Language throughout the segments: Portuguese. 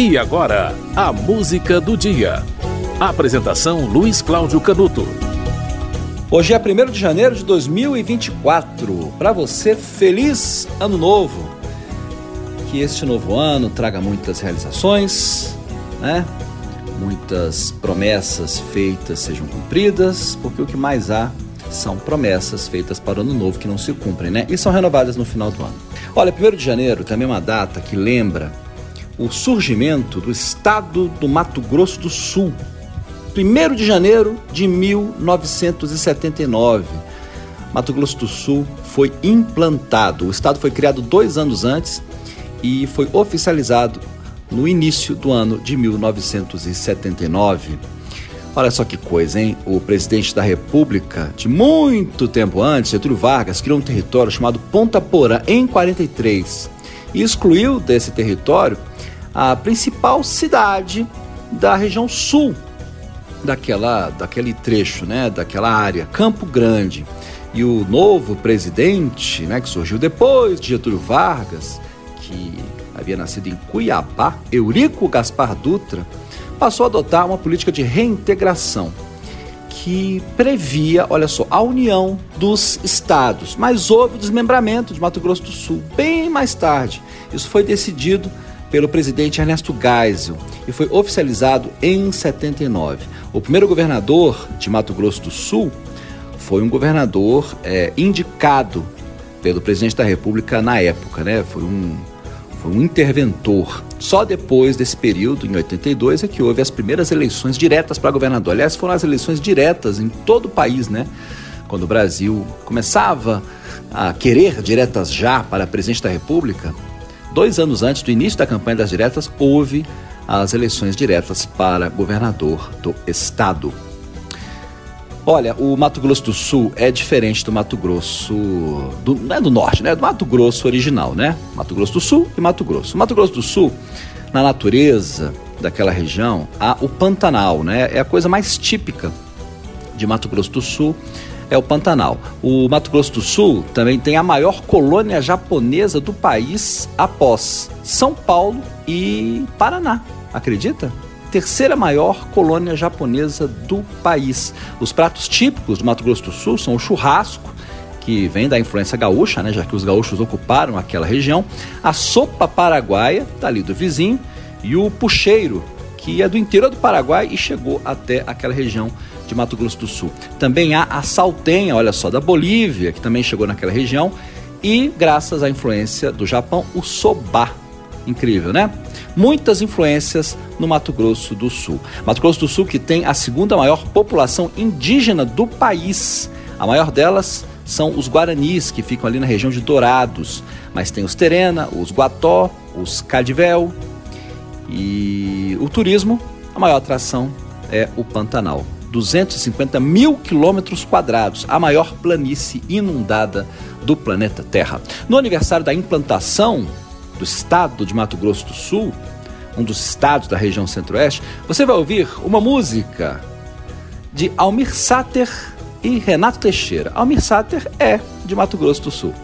E agora, a música do dia. Apresentação Luiz Cláudio Canuto. Hoje é 1 de janeiro de 2024. Para você, feliz ano novo. Que este novo ano traga muitas realizações, né? Muitas promessas feitas sejam cumpridas, porque o que mais há são promessas feitas para o ano novo que não se cumprem, né? E são renovadas no final do ano. Olha, 1 de janeiro também é uma data que lembra o surgimento do estado do Mato Grosso do Sul. 1 de janeiro de 1979. Mato Grosso do Sul foi implantado. O estado foi criado dois anos antes e foi oficializado no início do ano de 1979. Olha só que coisa, hein? O presidente da República, de muito tempo antes, Getúlio Vargas, criou um território chamado Ponta Porã em 43 e excluiu desse território a principal cidade da região sul daquela, daquele trecho, né, daquela área, Campo Grande. E o novo presidente, né, que surgiu depois de Getúlio Vargas, que havia nascido em Cuiabá, Eurico Gaspar Dutra, passou a adotar uma política de reintegração que previa, olha só, a união dos estados. Mas houve o desmembramento de Mato Grosso do Sul bem mais tarde. Isso foi decidido pelo presidente Ernesto Geisel e foi oficializado em 79. O primeiro governador de Mato Grosso do Sul foi um governador é, indicado pelo presidente da República na época, né? Foi um, foi um interventor. Só depois desse período, em 82, é que houve as primeiras eleições diretas para governador. Aliás, foram as eleições diretas em todo o país, né? Quando o Brasil começava a querer diretas já para presidente da República, Dois anos antes do início da campanha das diretas, houve as eleições diretas para governador do estado. Olha, o Mato Grosso do Sul é diferente do Mato Grosso do, não é do norte, né? É do Mato Grosso original, né? Mato Grosso do Sul e Mato Grosso. O Mato Grosso do Sul, na natureza daquela região, há o Pantanal, né? É a coisa mais típica de Mato Grosso do Sul é o Pantanal. O Mato Grosso do Sul também tem a maior colônia japonesa do país após São Paulo e Paraná. Acredita? Terceira maior colônia japonesa do país. Os pratos típicos do Mato Grosso do Sul são o churrasco, que vem da influência gaúcha, né, já que os gaúchos ocuparam aquela região, a sopa paraguaia, dali do vizinho, e o pucheiro, que é do interior do Paraguai e chegou até aquela região de Mato Grosso do Sul. Também há a saltenha, olha só, da Bolívia, que também chegou naquela região, e graças à influência do Japão, o soba. Incrível, né? Muitas influências no Mato Grosso do Sul. Mato Grosso do Sul que tem a segunda maior população indígena do país. A maior delas são os Guaranis, que ficam ali na região de Dourados. Mas tem os Terena, os Guató, os Cadivel. E o turismo, a maior atração é o Pantanal. 250 mil quilômetros quadrados, a maior planície inundada do planeta Terra. No aniversário da implantação do estado de Mato Grosso do Sul, um dos estados da região centro-oeste, você vai ouvir uma música de Almir Sater e Renato Teixeira. Almir Sater é de Mato Grosso do Sul.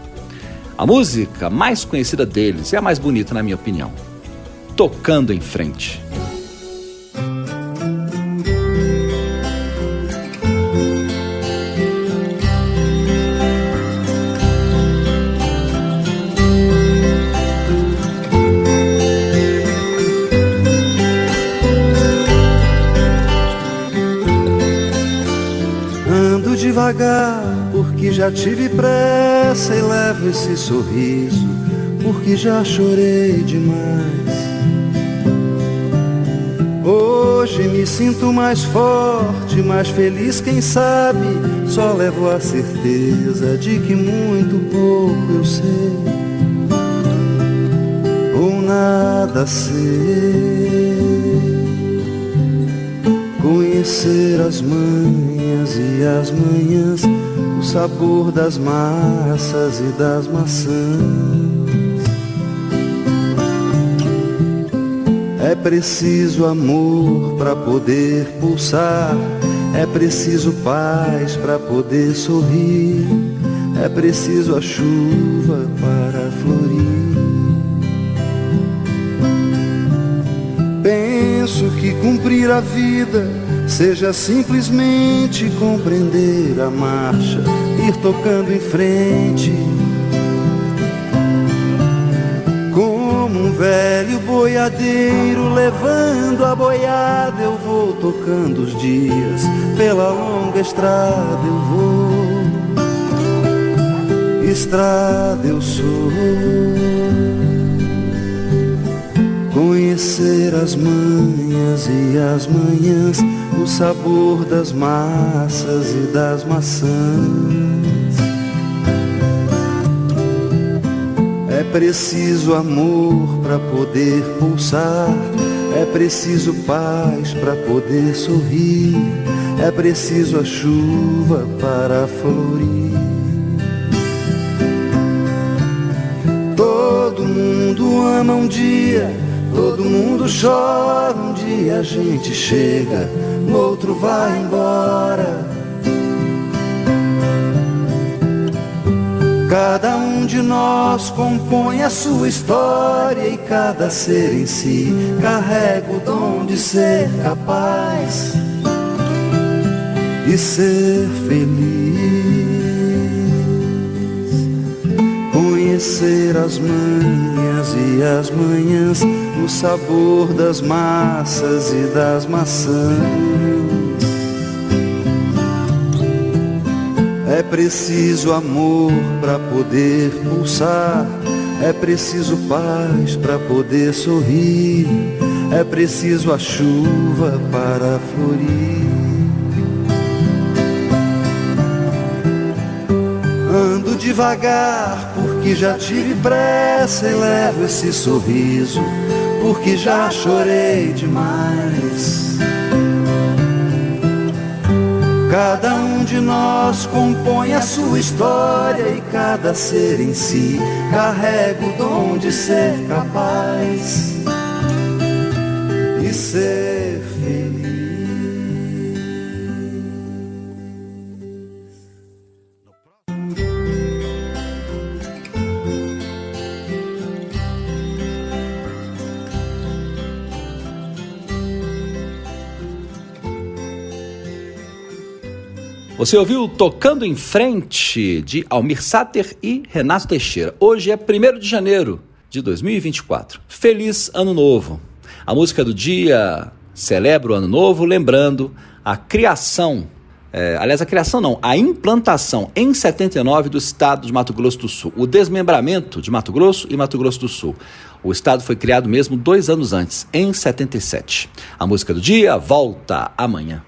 A música mais conhecida deles e a mais bonita, na minha opinião. Tocando em Frente. Devagar, porque já tive pressa e levo esse sorriso, porque já chorei demais. Hoje me sinto mais forte, mais feliz, quem sabe? Só levo a certeza de que muito pouco eu sei, ou nada sei conhecer as manhas e as manhãs, o sabor das massas e das maçãs. É preciso amor para poder pulsar, é preciso paz para poder sorrir, é preciso a chuva para florir. que cumprir a vida seja simplesmente compreender a marcha, ir tocando em frente. Como um velho boiadeiro levando a boiada, eu vou tocando os dias, pela longa estrada eu vou. Estrada eu sou Conhecer as manhas e as manhãs, o sabor das massas e das maçãs. É preciso amor para poder pulsar, é preciso paz para poder sorrir, é preciso a chuva para florir. Todo mundo ama um dia Todo mundo chora, um dia a gente chega, no outro vai embora. Cada um de nós compõe a sua história e cada ser em si carrega o dom de ser capaz e ser feliz. As manhas e as manhãs o sabor das massas e das maçãs. É preciso amor para poder pulsar, é preciso paz para poder sorrir, é preciso a chuva para florir. Ando devagar porque já tive pressa e levo esse sorriso porque já chorei demais. Cada um de nós compõe a sua história e cada ser em si carrega o dom de ser capaz e ser Você ouviu Tocando em Frente de Almir Sater e Renato Teixeira. Hoje é 1 de janeiro de 2024. Feliz Ano Novo. A música do dia celebra o Ano Novo, lembrando a criação, é, aliás, a criação não, a implantação em 79 do estado de Mato Grosso do Sul, o desmembramento de Mato Grosso e Mato Grosso do Sul. O estado foi criado mesmo dois anos antes, em 77. A música do dia volta amanhã.